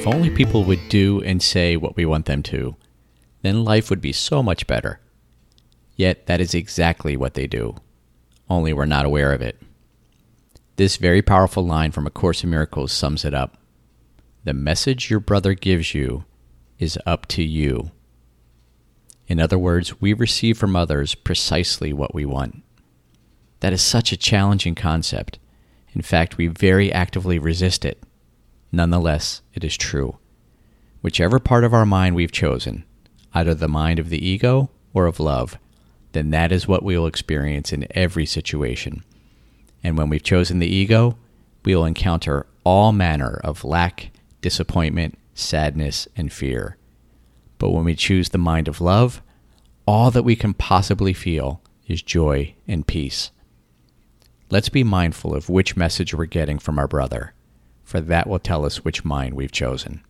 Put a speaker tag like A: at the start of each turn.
A: If only people would do and say what we want them to, then life would be so much better. Yet that is exactly what they do, only we're not aware of it. This very powerful line from A Course in Miracles sums it up. The message your brother gives you is up to you. In other words, we receive from others precisely what we want. That is such a challenging concept. In fact, we very actively resist it. Nonetheless, it is true. Whichever part of our mind we've chosen, either the mind of the ego or of love, then that is what we will experience in every situation. And when we've chosen the ego, we will encounter all manner of lack, disappointment, sadness, and fear. But when we choose the mind of love, all that we can possibly feel is joy and peace. Let's be mindful of which message we're getting from our brother, for that will tell us which mind we've chosen.